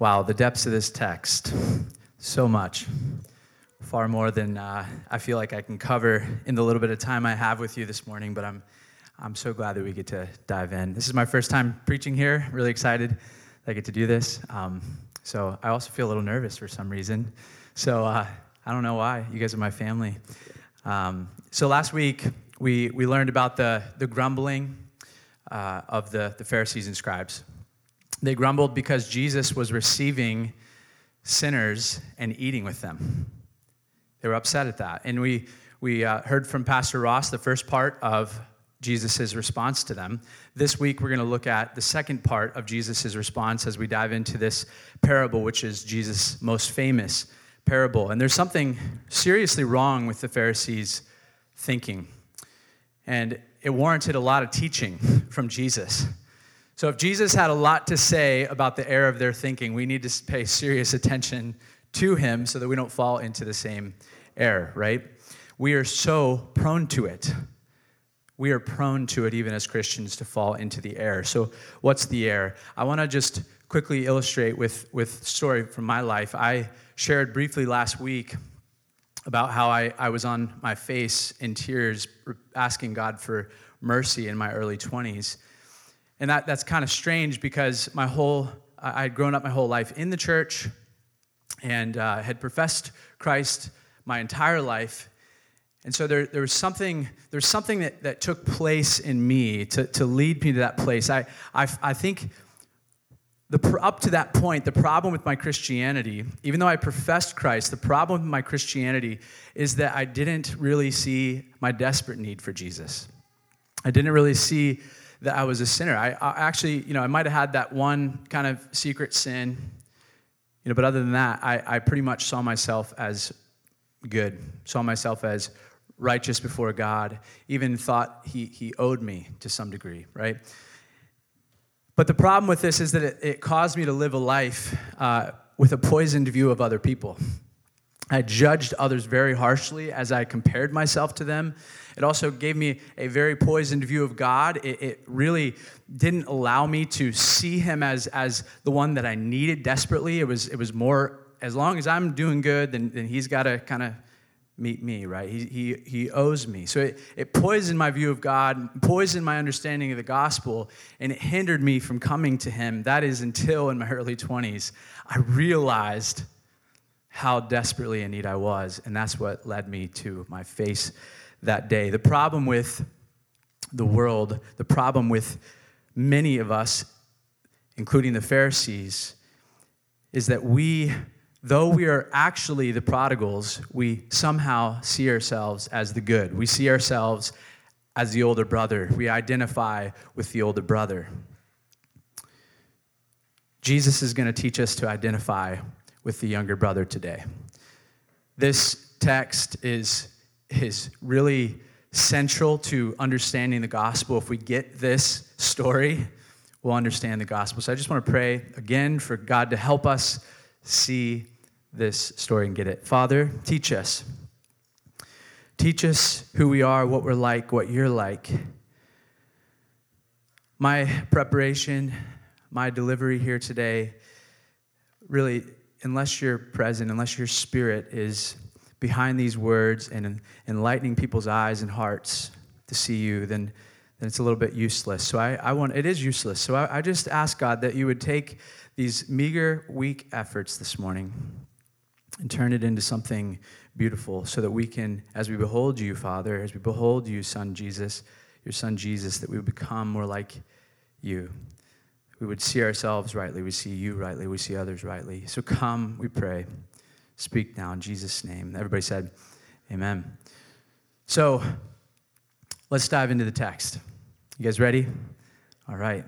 Wow, the depths of this text. So much. Far more than uh, I feel like I can cover in the little bit of time I have with you this morning, but I'm, I'm so glad that we get to dive in. This is my first time preaching here. Really excited that I get to do this. Um, so I also feel a little nervous for some reason. So uh, I don't know why. You guys are my family. Um, so last week, we, we learned about the, the grumbling uh, of the, the Pharisees and scribes. They grumbled because Jesus was receiving sinners and eating with them. They were upset at that. And we, we uh, heard from Pastor Ross the first part of Jesus' response to them. This week, we're going to look at the second part of Jesus' response as we dive into this parable, which is Jesus' most famous parable. And there's something seriously wrong with the Pharisees' thinking. And it warranted a lot of teaching from Jesus. So, if Jesus had a lot to say about the error of their thinking, we need to pay serious attention to him so that we don't fall into the same error, right? We are so prone to it. We are prone to it, even as Christians, to fall into the error. So, what's the error? I want to just quickly illustrate with, with story from my life. I shared briefly last week about how I, I was on my face in tears asking God for mercy in my early 20s. And that, that's kind of strange because my whole, I had grown up my whole life in the church and uh, had professed Christ my entire life. And so there, there was something, there's something that, that took place in me to, to lead me to that place. I, I, I think the, up to that point, the problem with my Christianity, even though I professed Christ, the problem with my Christianity is that I didn't really see my desperate need for Jesus. I didn't really see that I was a sinner. I, I actually, you know, I might have had that one kind of secret sin, you know, but other than that, I, I pretty much saw myself as good, saw myself as righteous before God, even thought he, he owed me to some degree, right? But the problem with this is that it, it caused me to live a life uh, with a poisoned view of other people. I judged others very harshly as I compared myself to them. It also gave me a very poisoned view of God. It, it, really didn't allow me to see Him as, as the one that I needed desperately. It was, it was more, as long as I'm doing good, then, then He's got to kind of meet me, right? He, he, he owes me. So it, it poisoned my view of God, poisoned my understanding of the gospel, and it hindered me from coming to Him. That is until in my early 20s, I realized how desperately in need I was. And that's what led me to my face that day. The problem with the world, the problem with many of us, including the Pharisees, is that we though we are actually the prodigals, we somehow see ourselves as the good. We see ourselves as the older brother. We identify with the older brother. Jesus is going to teach us to identify with the younger brother today. This text is, is really central to understanding the gospel. If we get this story, we'll understand the gospel. So I just want to pray again for God to help us see this story and get it. Father, teach us. Teach us who we are, what we're like, what you're like. My preparation, my delivery here today, really, unless you're present, unless your spirit is behind these words and enlightening people's eyes and hearts to see you, then, then it's a little bit useless. So I, I want, it is useless. So I, I just ask God that you would take these meager, weak efforts this morning and turn it into something beautiful so that we can, as we behold you, Father, as we behold you, Son Jesus, your Son Jesus, that we would become more like you. We would see ourselves rightly. We see you rightly. We see others rightly. So come, we pray. Speak now in Jesus' name. Everybody said, Amen. So let's dive into the text. You guys ready? All right.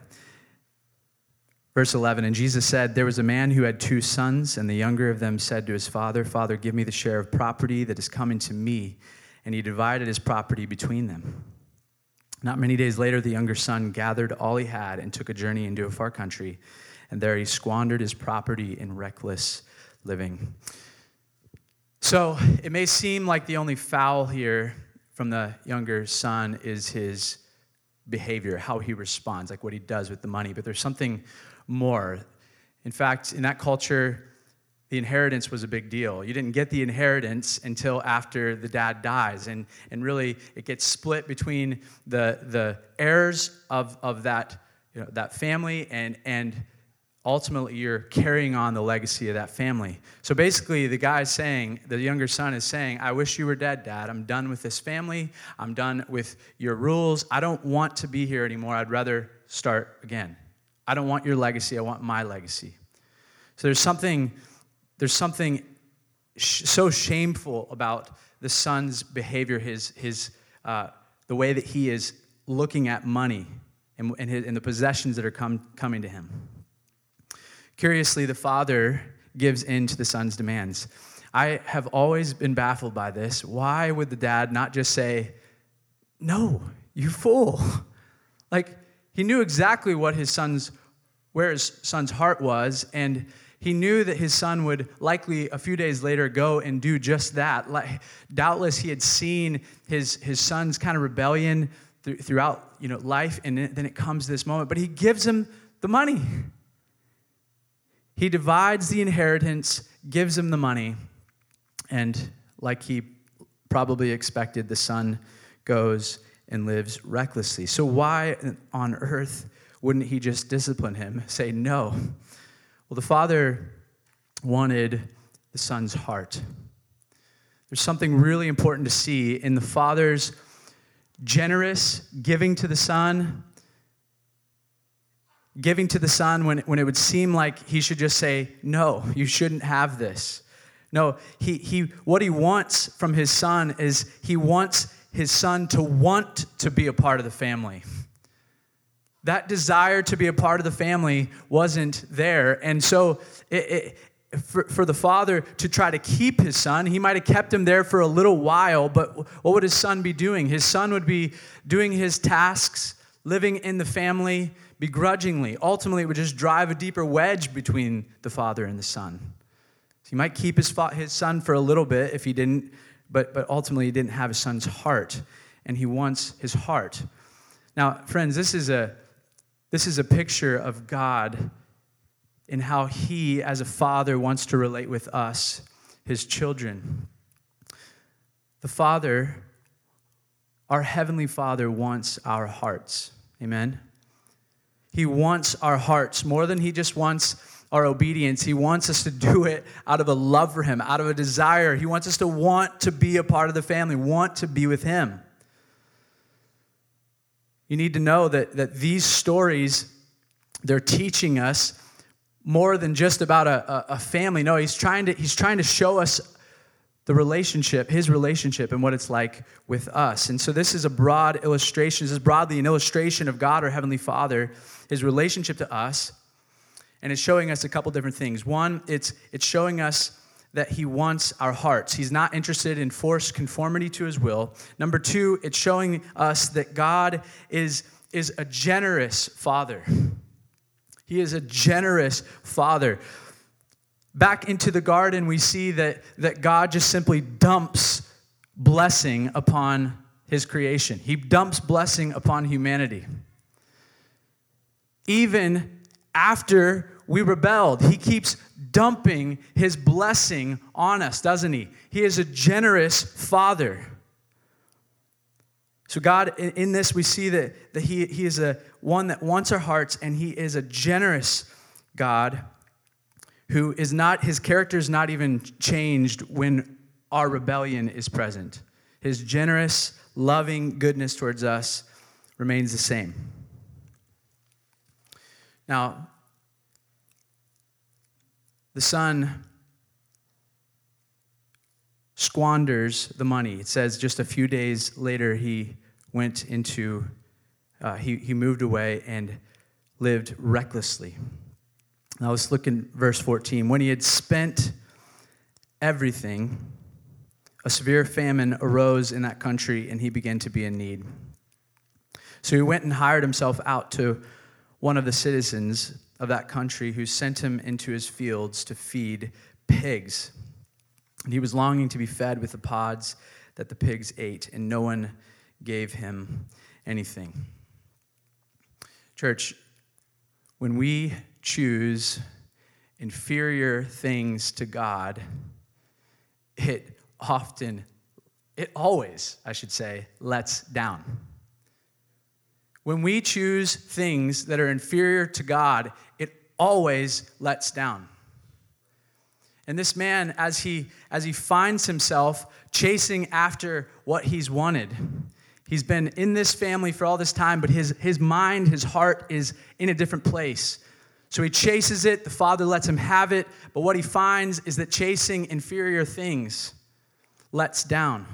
Verse 11, and Jesus said, There was a man who had two sons, and the younger of them said to his father, Father, give me the share of property that is coming to me. And he divided his property between them. Not many days later, the younger son gathered all he had and took a journey into a far country, and there he squandered his property in reckless living. So it may seem like the only foul here from the younger son is his behavior, how he responds, like what he does with the money, but there's something more. In fact, in that culture, the inheritance was a big deal. You didn't get the inheritance until after the dad dies. And, and really, it gets split between the, the heirs of, of that, you know, that family and, and ultimately you're carrying on the legacy of that family. So basically, the guy is saying, the younger son is saying, I wish you were dead, dad. I'm done with this family. I'm done with your rules. I don't want to be here anymore. I'd rather start again. I don't want your legacy. I want my legacy. So there's something there's something sh- so shameful about the son's behavior, his, his, uh, the way that he is looking at money and, and, his, and the possessions that are come, coming to him. Curiously, the father gives in to the son's demands. I have always been baffled by this. Why would the dad not just say, No, you fool? Like, he knew exactly what his son's, where his son's heart was, and he knew that his son would likely a few days later go and do just that. Doubtless, he had seen his, his son's kind of rebellion throughout you know, life, and then it comes this moment. But he gives him the money. He divides the inheritance, gives him the money, and like he probably expected, the son goes and lives recklessly. So, why on earth wouldn't he just discipline him? Say, no, well, the Father wanted the Son's heart. There's something really important to see in the Father's generous giving to the Son, giving to the Son when, when it would seem like he should just say, No, you shouldn't have this. No, he, he, what he wants from his son is he wants his son to want to be a part of the family that desire to be a part of the family wasn't there. And so, it, it, for, for the father to try to keep his son, he might have kept him there for a little while, but what would his son be doing? His son would be doing his tasks, living in the family begrudgingly. Ultimately, it would just drive a deeper wedge between the father and the son. So he might keep his, his son for a little bit if he didn't, but, but ultimately, he didn't have his son's heart, and he wants his heart. Now, friends, this is a this is a picture of God in how He, as a father, wants to relate with us, His children. The Father, our Heavenly Father, wants our hearts. Amen? He wants our hearts more than He just wants our obedience. He wants us to do it out of a love for Him, out of a desire. He wants us to want to be a part of the family, want to be with Him. You need to know that, that these stories, they're teaching us more than just about a, a, family. No, he's trying, to, he's trying to show us the relationship, his relationship, and what it's like with us. And so this is a broad illustration. This is broadly an illustration of God, our Heavenly Father, his relationship to us. And it's showing us a couple different things. One, it's, it's showing us that he wants our hearts. He's not interested in forced conformity to his will. Number two, it's showing us that God is, is a generous father. He is a generous father. Back into the garden, we see that, that God just simply dumps blessing upon his creation, he dumps blessing upon humanity. Even after we rebelled, he keeps dumping his blessing on us, doesn't he? He is a generous father. So, God, in this, we see that, that he, he is a one that wants our hearts, and He is a generous God who is not, His character is not even changed when our rebellion is present. His generous, loving goodness towards us remains the same. Now, the son squanders the money. It says just a few days later, he went into, uh, he, he moved away and lived recklessly. Now let's look in verse 14. When he had spent everything, a severe famine arose in that country and he began to be in need. So he went and hired himself out to one of the citizens of that country who sent him into his fields to feed pigs. And he was longing to be fed with the pods that the pigs ate, and no one gave him anything. Church, when we choose inferior things to God, it often, it always, I should say, lets down. When we choose things that are inferior to God, always lets down. And this man, as he, as he finds himself chasing after what he's wanted, he's been in this family for all this time, but his, his mind, his heart is in a different place. So he chases it, the father lets him have it, but what he finds is that chasing inferior things lets down.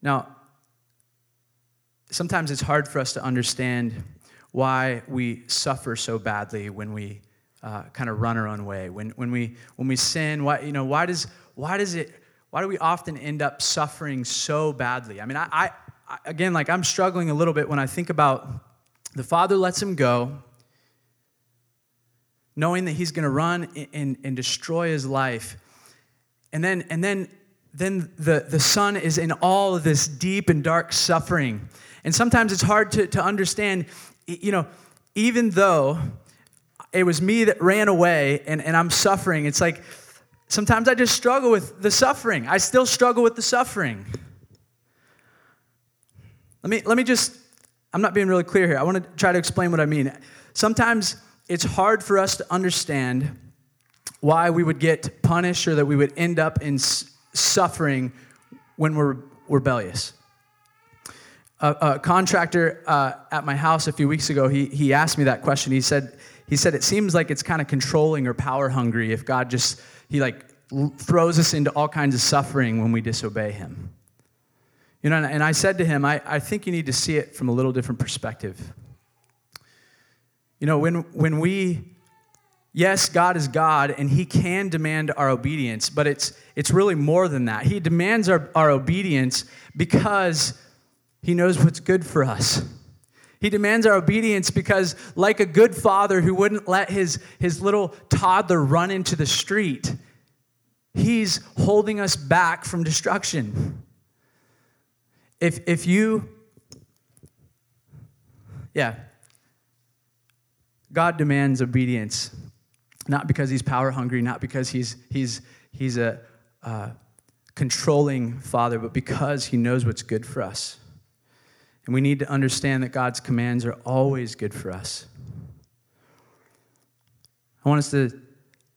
Now, sometimes it's hard for us to understand why we suffer so badly when we uh, kind of run our own way. When, when, we, when we sin, why, you know, why, does, why does it, why do we often end up suffering so badly? I mean, I, I, again, like I'm struggling a little bit when I think about the father lets him go, knowing that he's going to run and, and destroy his life. And then, and then, then the, the son is in all of this deep and dark suffering. And sometimes it's hard to, to understand, you know, even though it was me that ran away and, and I'm suffering. It's like sometimes I just struggle with the suffering. I still struggle with the suffering. Let me, let me just, I'm not being really clear here. I want to try to explain what I mean. Sometimes it's hard for us to understand why we would get punished or that we would end up in suffering when we're rebellious. A, a contractor uh, at my house a few weeks ago, he, he asked me that question. He said, he said it seems like it's kind of controlling or power hungry if God just, he like throws us into all kinds of suffering when we disobey him. You know, and I said to him, I, I think you need to see it from a little different perspective. You know, when, when we, yes, God is God and he can demand our obedience, but it's, it's really more than that. He demands our, our obedience because he knows what's good for us. He demands our obedience because, like a good father who wouldn't let his, his little toddler run into the street, he's holding us back from destruction. If, if you, yeah, God demands obedience, not because he's power hungry, not because he's, he's, he's a uh, controlling father, but because he knows what's good for us. And we need to understand that God's commands are always good for us. I want us to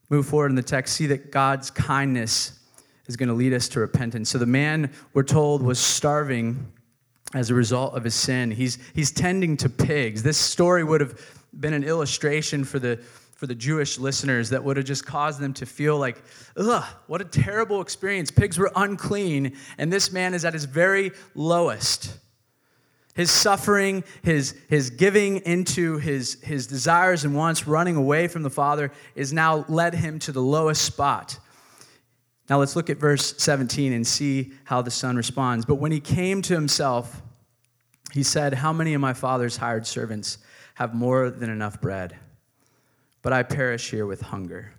move forward in the text, see that God's kindness is going to lead us to repentance. So the man, we're told, was starving as a result of his sin. He's, he's tending to pigs. This story would have been an illustration for the, for the Jewish listeners that would have just caused them to feel like, ugh, what a terrible experience. Pigs were unclean, and this man is at his very lowest. His suffering, his, his giving into his, his desires and wants, running away from the Father, is now led him to the lowest spot. Now let's look at verse 17 and see how the son responds. But when he came to himself, he said, How many of my father's hired servants have more than enough bread? But I perish here with hunger.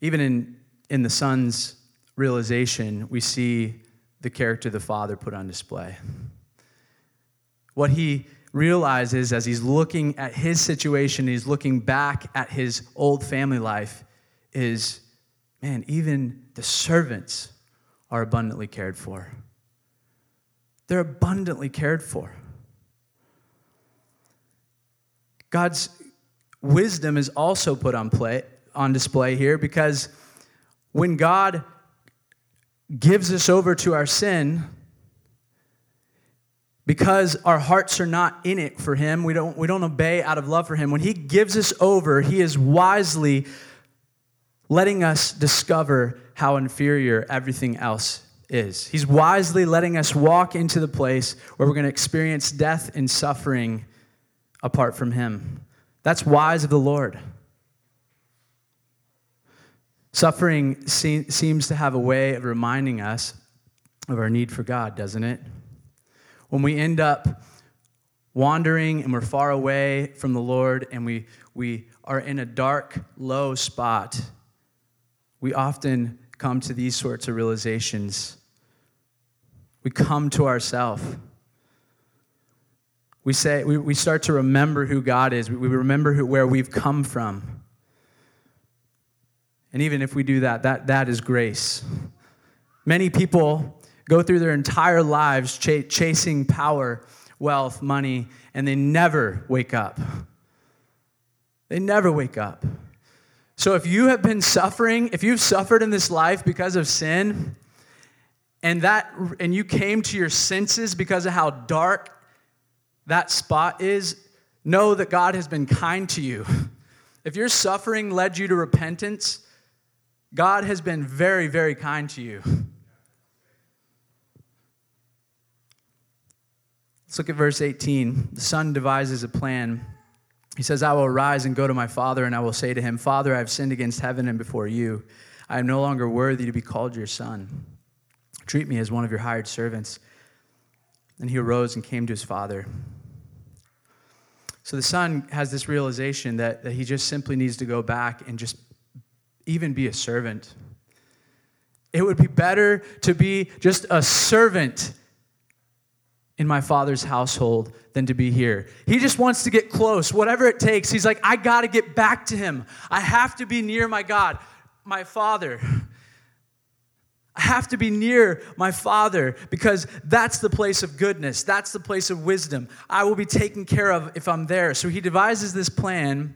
Even in, in the son's realization, we see the character the Father put on display. What he realizes as he's looking at his situation, he's looking back at his old family life, is man, even the servants are abundantly cared for. They're abundantly cared for. God's wisdom is also put on play on display here because when God gives us over to our sin because our hearts are not in it for him. We don't we don't obey out of love for him. When he gives us over he is wisely letting us discover how inferior everything else is. He's wisely letting us walk into the place where we're going to experience death and suffering apart from him. That's wise of the lord Suffering se- seems to have a way of reminding us of our need for God, doesn't it? When we end up wandering and we're far away from the Lord and we, we are in a dark, low spot, we often come to these sorts of realizations. We come to ourselves. we say we, we start to remember who God is. We, we remember who, where we've come from. And even if we do that, that, that is grace. Many people go through their entire lives ch- chasing power, wealth, money, and they never wake up. They never wake up. So if you have been suffering, if you've suffered in this life because of sin, and that and you came to your senses because of how dark that spot is, know that God has been kind to you. If your suffering led you to repentance, God has been very, very kind to you. Let's look at verse 18. The son devises a plan. He says, I will arise and go to my father, and I will say to him, Father, I have sinned against heaven and before you. I am no longer worthy to be called your son. Treat me as one of your hired servants. And he arose and came to his father. So the son has this realization that, that he just simply needs to go back and just even be a servant. It would be better to be just a servant in my father's household than to be here. He just wants to get close, whatever it takes. He's like, I got to get back to him. I have to be near my God, my father. I have to be near my father because that's the place of goodness. That's the place of wisdom. I will be taken care of if I'm there. So he devises this plan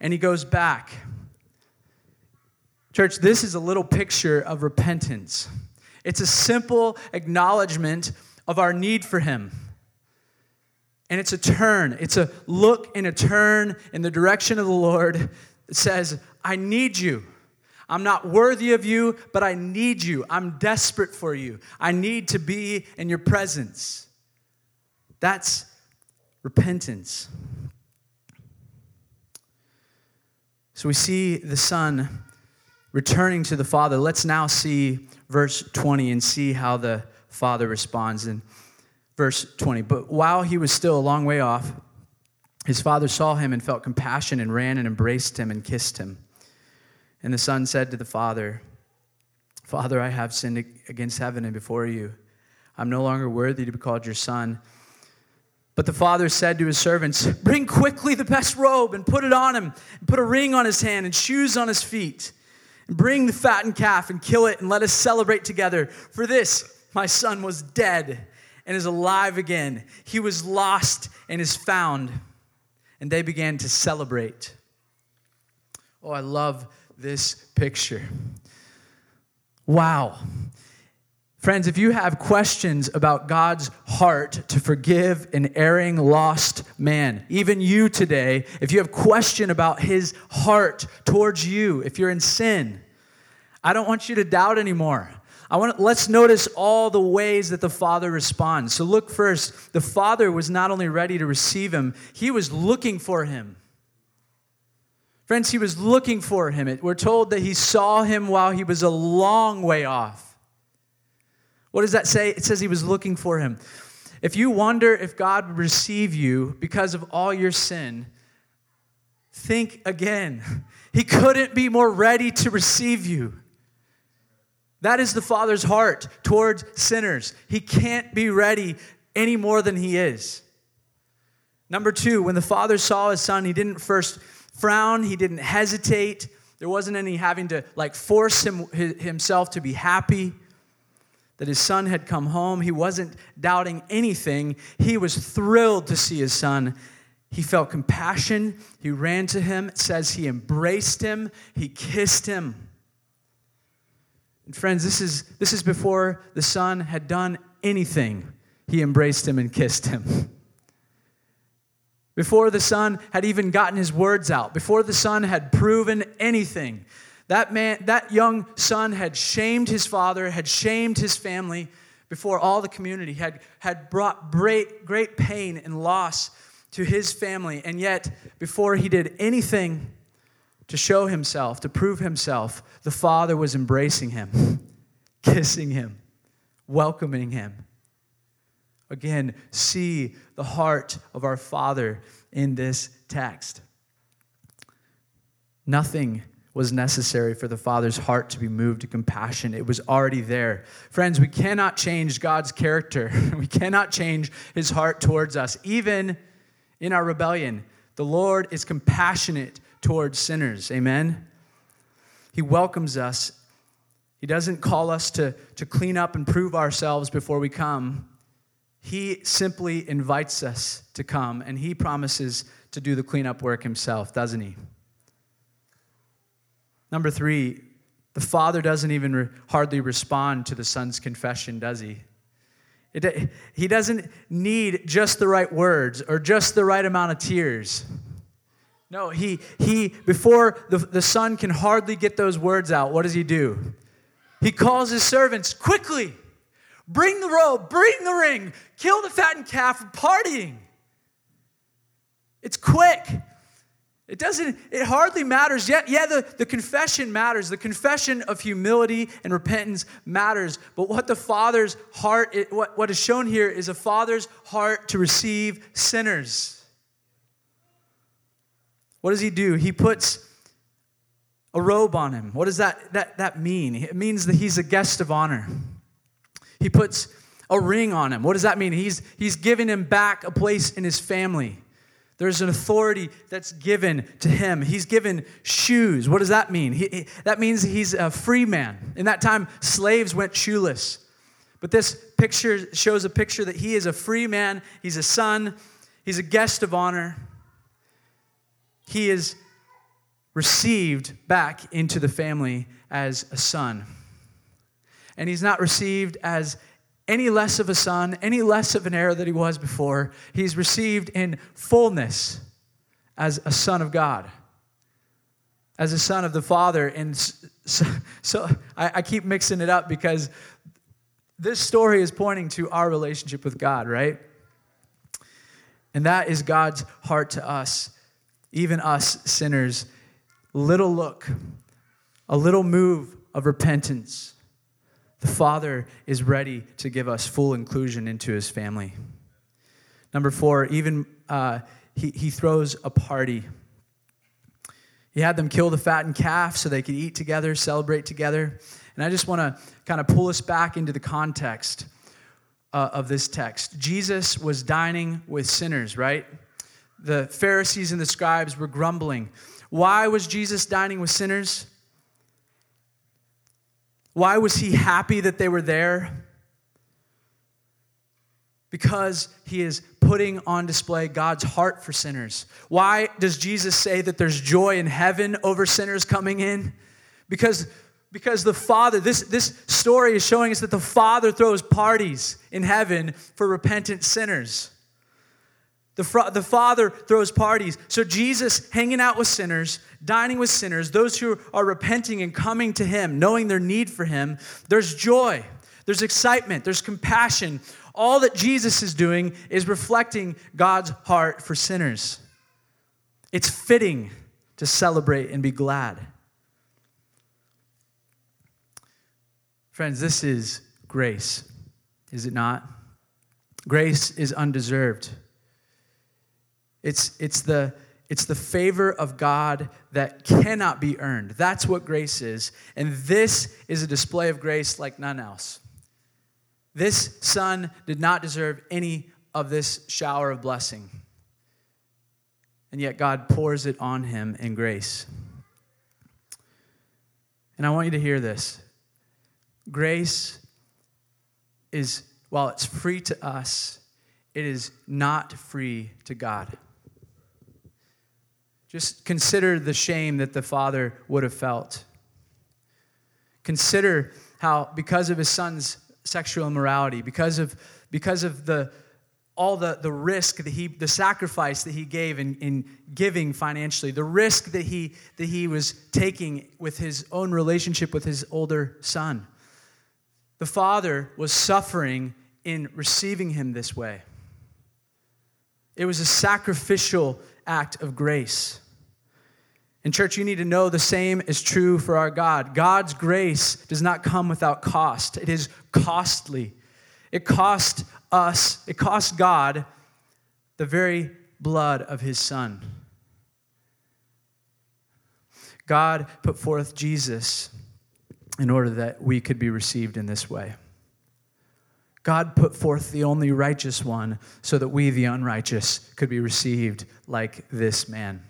and he goes back. Church, this is a little picture of repentance. It's a simple acknowledgement of our need for Him. And it's a turn, it's a look and a turn in the direction of the Lord that says, I need you. I'm not worthy of you, but I need you. I'm desperate for you. I need to be in your presence. That's repentance. So we see the Son returning to the Father. Let's now see verse 20 and see how the father responds in verse 20. But while he was still a long way off, his father saw him and felt compassion and ran and embraced him and kissed him. And the son said to the father, Father, I have sinned against heaven and before you. I'm no longer worthy to be called your son. But the father said to his servants, Bring quickly the best robe and put it on him, and put a ring on his hand and shoes on his feet. Bring the fattened calf and kill it, and let us celebrate together. For this, my son was dead and is alive again. He was lost and is found. And they began to celebrate. Oh, I love this picture. Wow. Friends, if you have questions about God's heart to forgive an erring, lost man, even you today, if you have question about his heart towards you, if you're in sin, I don't want you to doubt anymore. I want to, let's notice all the ways that the father responds. So look first, the father was not only ready to receive him, he was looking for him. Friends, he was looking for him. We're told that he saw him while he was a long way off. What does that say? It says he was looking for him. If you wonder if God would receive you because of all your sin, think again. He couldn't be more ready to receive you. That is the Father's heart towards sinners. He can't be ready any more than he is. Number two, when the Father saw his son, he didn't first frown, he didn't hesitate. There wasn't any having to like force him, himself to be happy that his son had come home. He wasn't doubting anything. He was thrilled to see his son. He felt compassion. He ran to him. It says he embraced him, he kissed him. And friends, this is, this is before the son had done anything. He embraced him and kissed him. Before the son had even gotten his words out, before the son had proven anything, that man, that young son had shamed his father, had shamed his family before all the community, had, had brought great, great pain and loss to his family. And yet, before he did anything, to show himself, to prove himself, the Father was embracing him, kissing him, welcoming him. Again, see the heart of our Father in this text. Nothing was necessary for the Father's heart to be moved to compassion. It was already there. Friends, we cannot change God's character. We cannot change his heart towards us. Even in our rebellion. The Lord is compassionate towards sinners. Amen. He welcomes us. He doesn't call us to, to clean up and prove ourselves before we come. He simply invites us to come, and He promises to do the cleanup work Himself, doesn't He? Number three, the Father doesn't even re- hardly respond to the Son's confession, does He? It, he doesn't need just the right words or just the right amount of tears. No, he, he before the, the son can hardly get those words out, what does he do? He calls his servants quickly, bring the robe, bring the ring, kill the fattened calf, partying. It's quick. It doesn't, it hardly matters. Yet, yeah, the, the confession matters. The confession of humility and repentance matters. But what the Father's heart, what, what is shown here is a Father's heart to receive sinners. What does he do? He puts a robe on him. What does that, that, that mean? It means that he's a guest of honor. He puts a ring on him. What does that mean? He's, he's giving him back a place in his family. There's an authority that's given to him. He's given shoes. What does that mean? He, he, that means he's a free man. In that time, slaves went shoeless. But this picture shows a picture that he is a free man. He's a son. He's a guest of honor. He is received back into the family as a son. And he's not received as any less of a son, any less of an heir that he was before. He's received in fullness as a son of God, as a son of the Father. And so, so I, I keep mixing it up because this story is pointing to our relationship with God, right? And that is God's heart to us, even us sinners. Little look, a little move of repentance the Father is ready to give us full inclusion into his family. Number four, even uh, he, he throws a party. He had them kill the fattened calf so they could eat together, celebrate together. And I just want to kind of pull us back into the context uh, of this text. Jesus was dining with sinners, right? The Pharisees and the scribes were grumbling. Why was Jesus dining with sinners? Why was he happy that they were there? Because he is putting on display God's heart for sinners. Why does Jesus say that there's joy in heaven over sinners coming in? Because, because the Father, this, this story is showing us that the Father throws parties in heaven for repentant sinners. The, the Father throws parties. So Jesus hanging out with sinners, dining with sinners, those who are repenting and coming to Him, knowing their need for Him, there's joy, there's excitement, there's compassion. All that Jesus is doing is reflecting God's heart for sinners. It's fitting to celebrate and be glad. Friends, this is grace, is it not? Grace is undeserved. It's, it's, the, it's the favor of God that cannot be earned. That's what grace is. And this is a display of grace like none else. This son did not deserve any of this shower of blessing. And yet God pours it on him in grace. And I want you to hear this grace is, while it's free to us, it is not free to God. Just consider the shame that the father would have felt. Consider how, because of his son's sexual immorality, because of, because of the, all the, the risk that he, the sacrifice that he gave in, in giving financially, the risk that he, that he was taking with his own relationship with his older son. The father was suffering in receiving him this way. It was a sacrificial act of grace. In church, you need to know the same is true for our God. God's grace does not come without cost, it is costly. It cost us, it cost God the very blood of his Son. God put forth Jesus in order that we could be received in this way. God put forth the only righteous one so that we, the unrighteous, could be received like this man.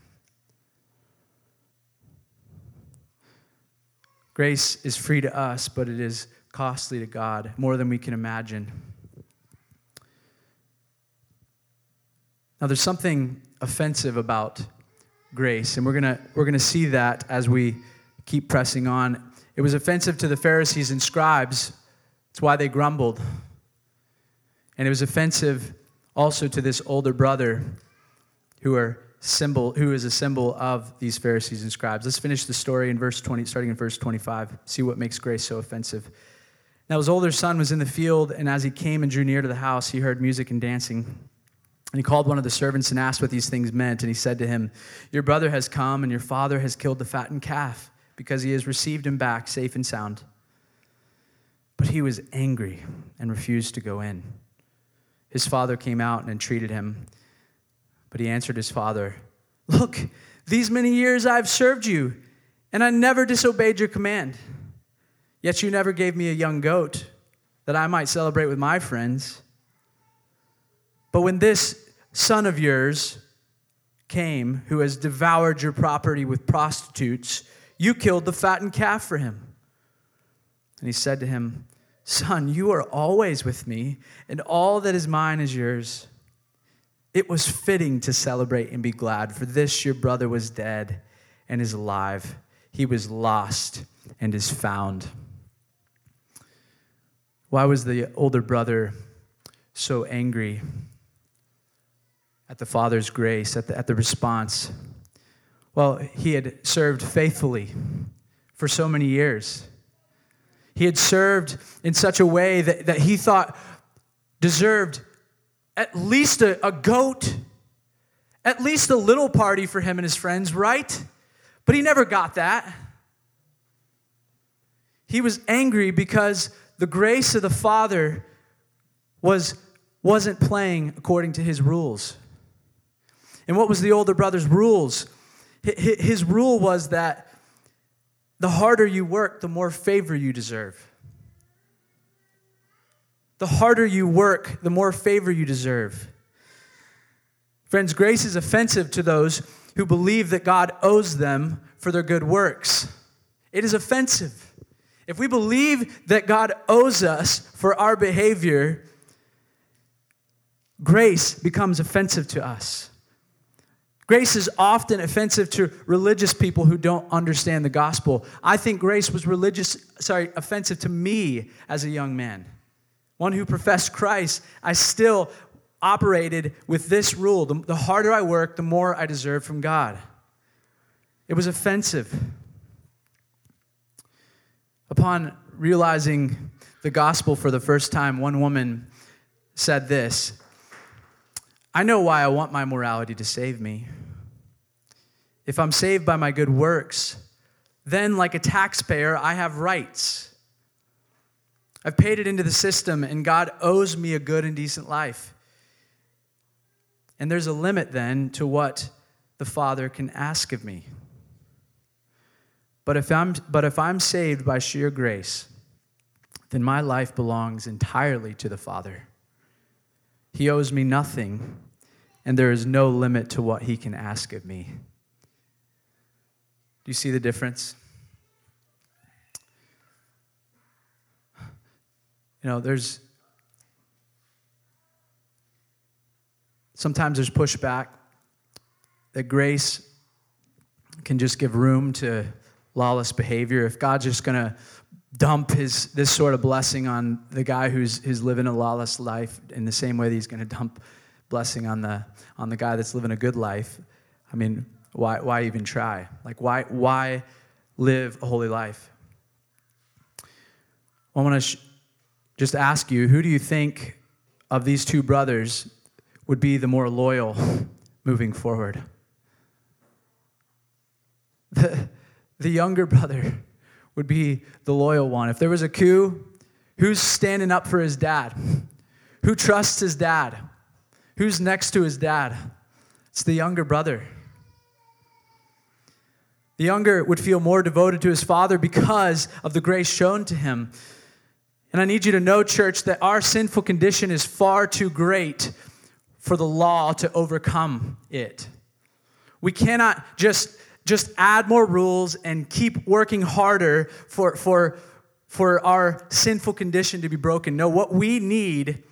Grace is free to us, but it is costly to God, more than we can imagine. Now, there's something offensive about grace, and we're going we're going to see that as we keep pressing on. It was offensive to the Pharisees and scribes, it's why they grumbled. And it was offensive also to this older brother who are symbol who is a symbol of these Pharisees and scribes. Let's finish the story in verse 20 starting in verse 25. See what makes grace so offensive. Now his older son was in the field and as he came and drew near to the house he heard music and dancing. And he called one of the servants and asked what these things meant and he said to him, "Your brother has come and your father has killed the fattened calf because he has received him back safe and sound." But he was angry and refused to go in. His father came out and entreated him. But he answered his father, Look, these many years I've served you, and I never disobeyed your command. Yet you never gave me a young goat that I might celebrate with my friends. But when this son of yours came, who has devoured your property with prostitutes, you killed the fattened calf for him. And he said to him, Son, you are always with me, and all that is mine is yours. It was fitting to celebrate and be glad, for this your brother was dead and is alive. He was lost and is found. Why was the older brother so angry at the father's grace, at the, at the response? Well, he had served faithfully for so many years. He had served in such a way that, that he thought deserved at least a, a goat, at least a little party for him and his friends, right? But he never got that. He was angry because the grace of the Father was, wasn't playing according to his rules. And what was the older brother's rules? His rule was that the harder you work, the more favor you deserve. The harder you work, the more favor you deserve. Friends, grace is offensive to those who believe that God owes them for their good works. It is offensive. If we believe that God owes us for our behavior, grace becomes offensive to us. Grace is often offensive to religious people who don't understand the gospel. I think grace was religious, sorry, offensive to me as a young man. One who professed Christ, I still operated with this rule the, the harder I work, the more I deserve from God. It was offensive. Upon realizing the gospel for the first time, one woman said this I know why I want my morality to save me. If I'm saved by my good works, then, like a taxpayer, I have rights. I've paid it into the system, and God owes me a good and decent life. And there's a limit then to what the Father can ask of me. But if I'm, but if I'm saved by sheer grace, then my life belongs entirely to the Father. He owes me nothing, and there is no limit to what He can ask of me. Do you see the difference? You know, there's sometimes there's pushback that grace can just give room to lawless behavior. If God's just going to dump his this sort of blessing on the guy who's, who's living a lawless life in the same way that he's going to dump blessing on the on the guy that's living a good life, I mean, why, why even try? Like, why, why live a holy life? I want to sh- just ask you who do you think of these two brothers would be the more loyal moving forward? The, the younger brother would be the loyal one. If there was a coup, who's standing up for his dad? Who trusts his dad? Who's next to his dad? It's the younger brother. The younger would feel more devoted to his father because of the grace shown to him. And I need you to know, church, that our sinful condition is far too great for the law to overcome it. We cannot just, just add more rules and keep working harder for, for, for our sinful condition to be broken. No, what we need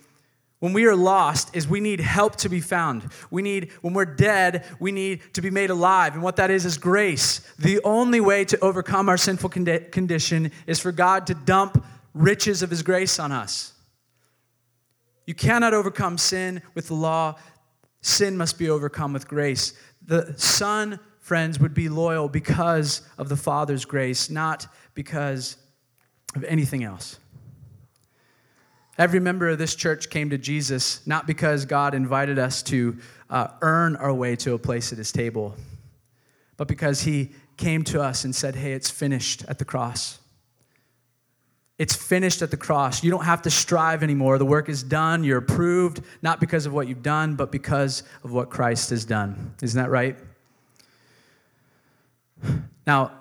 when we are lost is we need help to be found. We need, when we're dead, we need to be made alive. And what that is is grace. The only way to overcome our sinful condi- condition is for God to dump riches of his grace on us. You cannot overcome sin with the law. Sin must be overcome with grace. The Son, friends, would be loyal because of the Father's grace, not because of anything else. Every member of this church came to Jesus not because God invited us to uh, earn our way to a place at his table, but because he came to us and said, Hey, it's finished at the cross. It's finished at the cross. You don't have to strive anymore. The work is done. You're approved, not because of what you've done, but because of what Christ has done. Isn't that right? Now,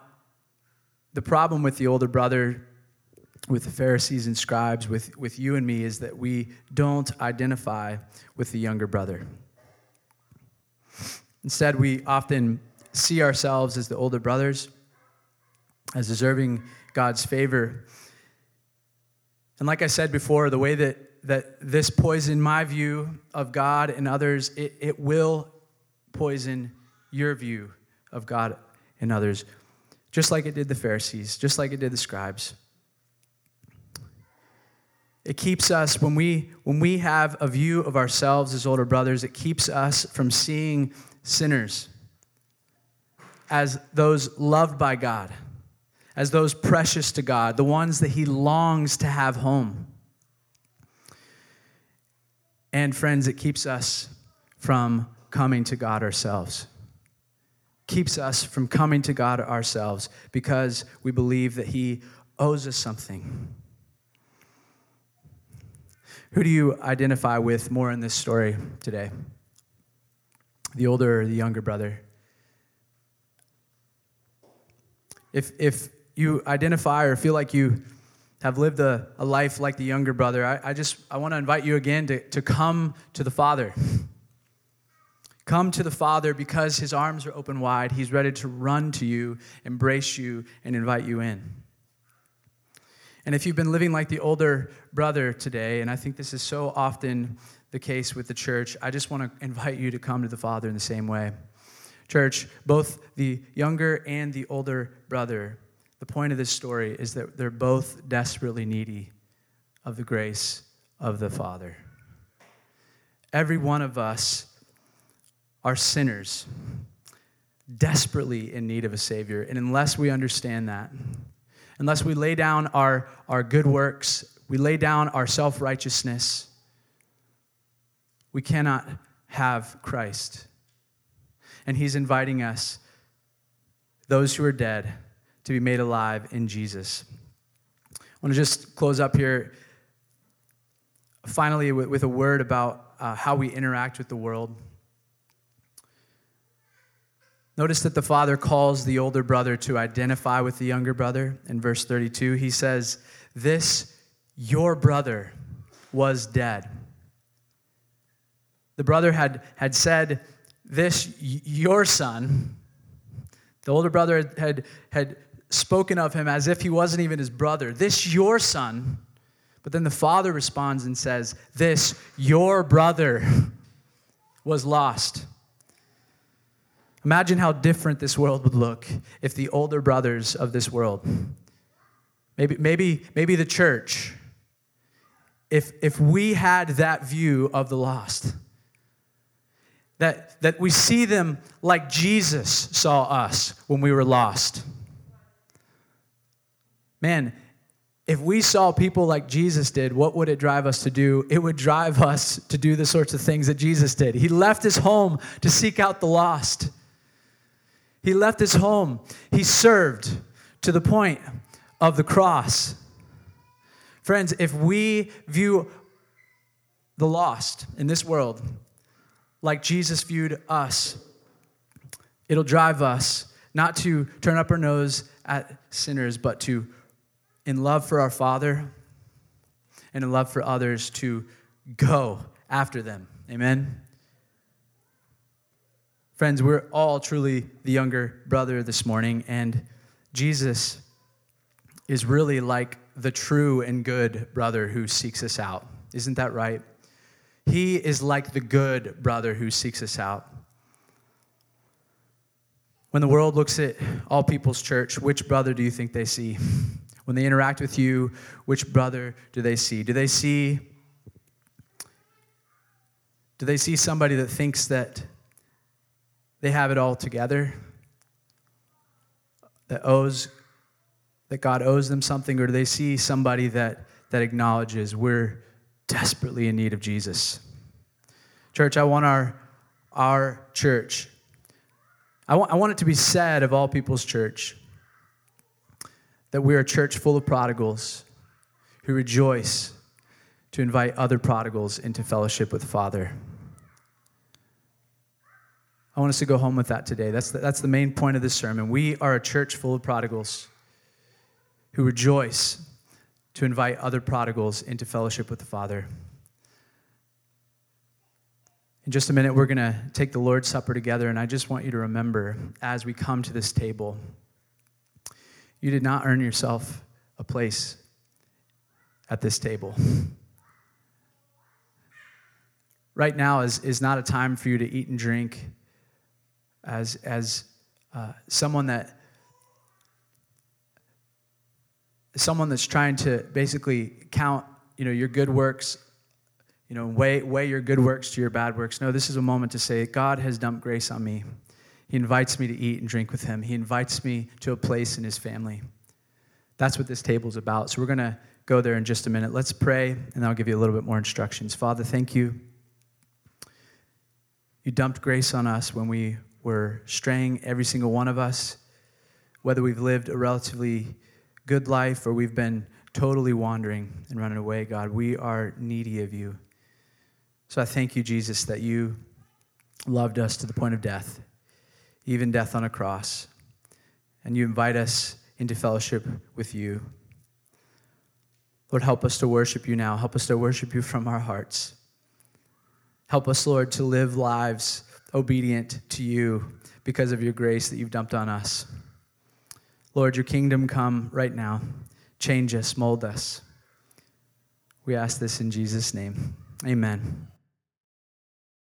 the problem with the older brother with the Pharisees and scribes, with, with you and me, is that we don't identify with the younger brother. Instead, we often see ourselves as the older brothers, as deserving God's favor. And like I said before, the way that, that this poisoned my view of God and others, it, it will poison your view of God and others, just like it did the Pharisees, just like it did the scribes. It keeps us, when we, when we have a view of ourselves as older brothers, it keeps us from seeing sinners as those loved by God, as those precious to God, the ones that He longs to have home. And friends, it keeps us from coming to God ourselves. Keeps us from coming to God ourselves because we believe that He owes us something who do you identify with more in this story today? The older or the younger brother? If, if you identify or feel like you have lived a, a life like the younger brother, I, I just I want to invite you again to, to come to the Father. Come to the Father because his arms are open wide. He's ready to run to you, embrace you, and invite you in. And if you've been living like the older brother today, and I think this is so often the case with the church, I just want to invite you to come to the Father in the same way. Church, both the younger and the older brother, the point of this story is that they're both desperately needy of the grace of the Father. Every one of us are sinners, desperately in need of a Savior. And unless we understand that, unless we lay down our, our good works, we lay down our self righteousness, we cannot have Christ. And He's inviting us, those who are dead, to be made alive in Jesus. I want to just close up here finally with, a word about uh, how we interact with the world. Notice that the father calls the older brother to identify with the younger brother. In verse 32, he says, This, your brother, was dead. The brother had, had said, This, your son. The older brother had, had spoken of him as if he wasn't even his brother. This, your son. But then the father responds and says, This, your brother, was lost Imagine how different this world would look if the older brothers of this world, maybe, maybe, maybe the church, if, if we had that view of the lost, that, that we see them like Jesus saw us when we were lost. Man, if we saw people like Jesus did, what would it drive us to do? It would drive us to do the sorts of things that Jesus did. He left his home to seek out the lost. He left his home. He served to the point of the cross. Friends, if we view the lost in this world like Jesus viewed us, it'll drive us not to turn up our nose at sinners, but to, in love for our Father, and in love for others to go after them. Amen? Friends, we're all truly the younger brother this morning, and Jesus is really like the true and good brother who seeks us out. Isn't that right? He is like the good brother who seeks us out. When the world looks at all people's church, which brother do you think they see? When they interact with you, which brother do they see? Do they see do they see somebody that thinks that they have it all together? That owes that God owes them something or do they see somebody that that acknowledges we're desperately in need of Jesus? Church, I want our our church I want, I want it to be said of all people's church that we're a church full of prodigals who rejoice to invite other prodigals into fellowship with the Father. I want us to go home with that today. That's the, that's the main point of this sermon. We are a church full of prodigals who rejoice to invite other prodigals into fellowship with the Father. In just a minute, we're going to take the Lord's Supper together, and I just want you to remember as we come to this table, you did not earn yourself a place at this table. Right now is, is not a time for you to eat and drink as, as uh, someone that someone that's trying to basically count you know your good works you know, weigh, weigh your good works to your bad works. No, this is a moment to say, God has dumped grace on me. He invites me to eat and drink with him. He invites me to a place in his family. That's what this table is about. So we're going to go there in just a minute. Let's pray, and I'll give you a little bit more instructions. Father, thank you. You dumped grace on us when we were straying, every single one of us, whether we've lived a relatively good life or we've been totally wandering and running away, God. We are needy of you. So I thank you, Jesus, that you loved us to the point of death, even death on a cross. And you invite us into fellowship with you. Lord, help us to worship you now. Help us to worship you from our hearts. Help us, Lord, to live lives obedient to you because of your grace that you've dumped on us. Lord, your kingdom come right now. Change us, mold us. We ask this in Jesus' name. Amen.